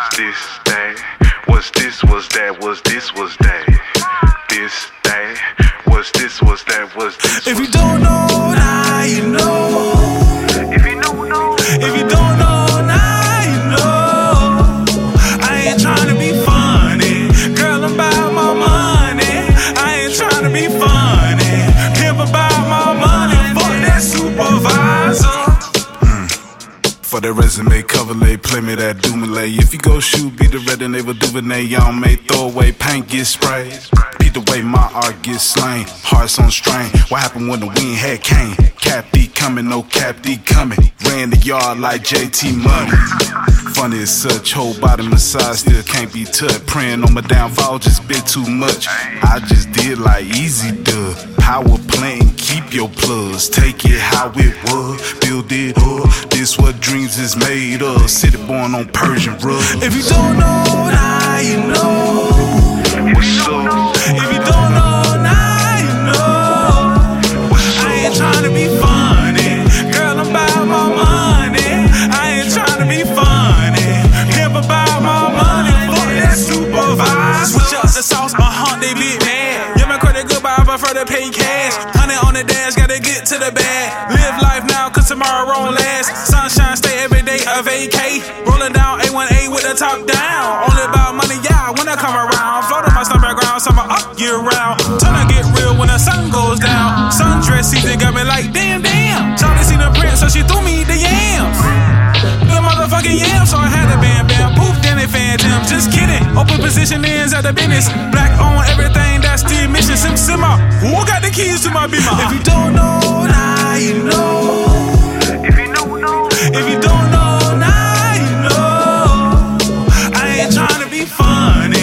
Was this that? Was this? Was that? Was this? Was that? For the resume, cover lay, play me that Dumoulin. If you go shoot, be the red and they will Duvernay. Y'all may throw away, paint get sprayed. Beat the way my art gets slain. Hearts on strain. What happened when the wind had came? Cap D coming, no cap D coming. Ran the yard like JT Money. Funny as such, whole body massage still can't be touched. Praying on my downfall just bit too much. I just did like Easy Dub. Power plant, keep your plugs. Take it how it was, build it up. This what dreams is made of. City born on Persian rug. If you don't know, now you know. What's up? If you don't know, now you know. I ain't trying be funny. Girl, I'm about my money. I ain't trying be funny. Pimp about my money. Fuck that supervise. Switch up the sauce, my hunt, they bit mad. Yeah, my credit goodbye, I prefer to pay cash. The dash, gotta get to the bag. Live life now, cause tomorrow won't last. Sunshine, stay every day a vacay. Rolling down A1A with the top down. Only about money, yeah, when I come around. Floating my stomach ground, summer up year round. To get real when the sun goes down. Sundress season got me like, damn, damn. Charlie seen the print, so she threw me the yams. The motherfucking yams, so I had a bam bam. Poof, then phantom. Just kidding. Open position ends at the business. Black on everything, to my beamer? If you don't know, now you know. If you know, know. If you don't know, now you know. I ain't trying to be funny.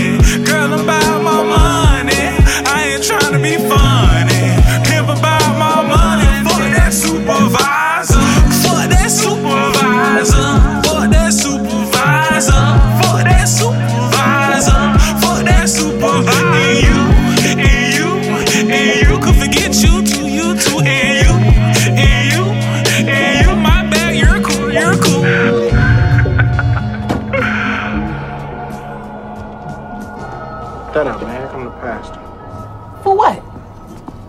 Shut up, man. Here come the pastor. For what?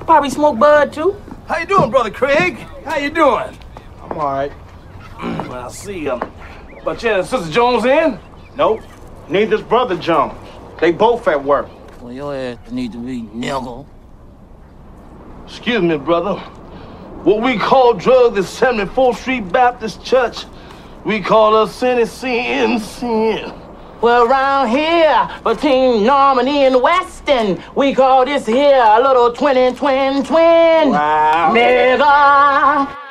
Probably smoke bud too. How you doing, brother Craig? How you doing? I'm all right. Well, I see. Um, but yeah, Sister Jones in? Nope. Neither's brother Jones. They both at work. Well, your ass need to be niggle. Excuse me, brother. What we call drugs is 74th Street Baptist Church. We call us sin is sin, sin. Well, around here, between Normandy and Western, we call this here a little twin and twin twin. Wow. Nigga.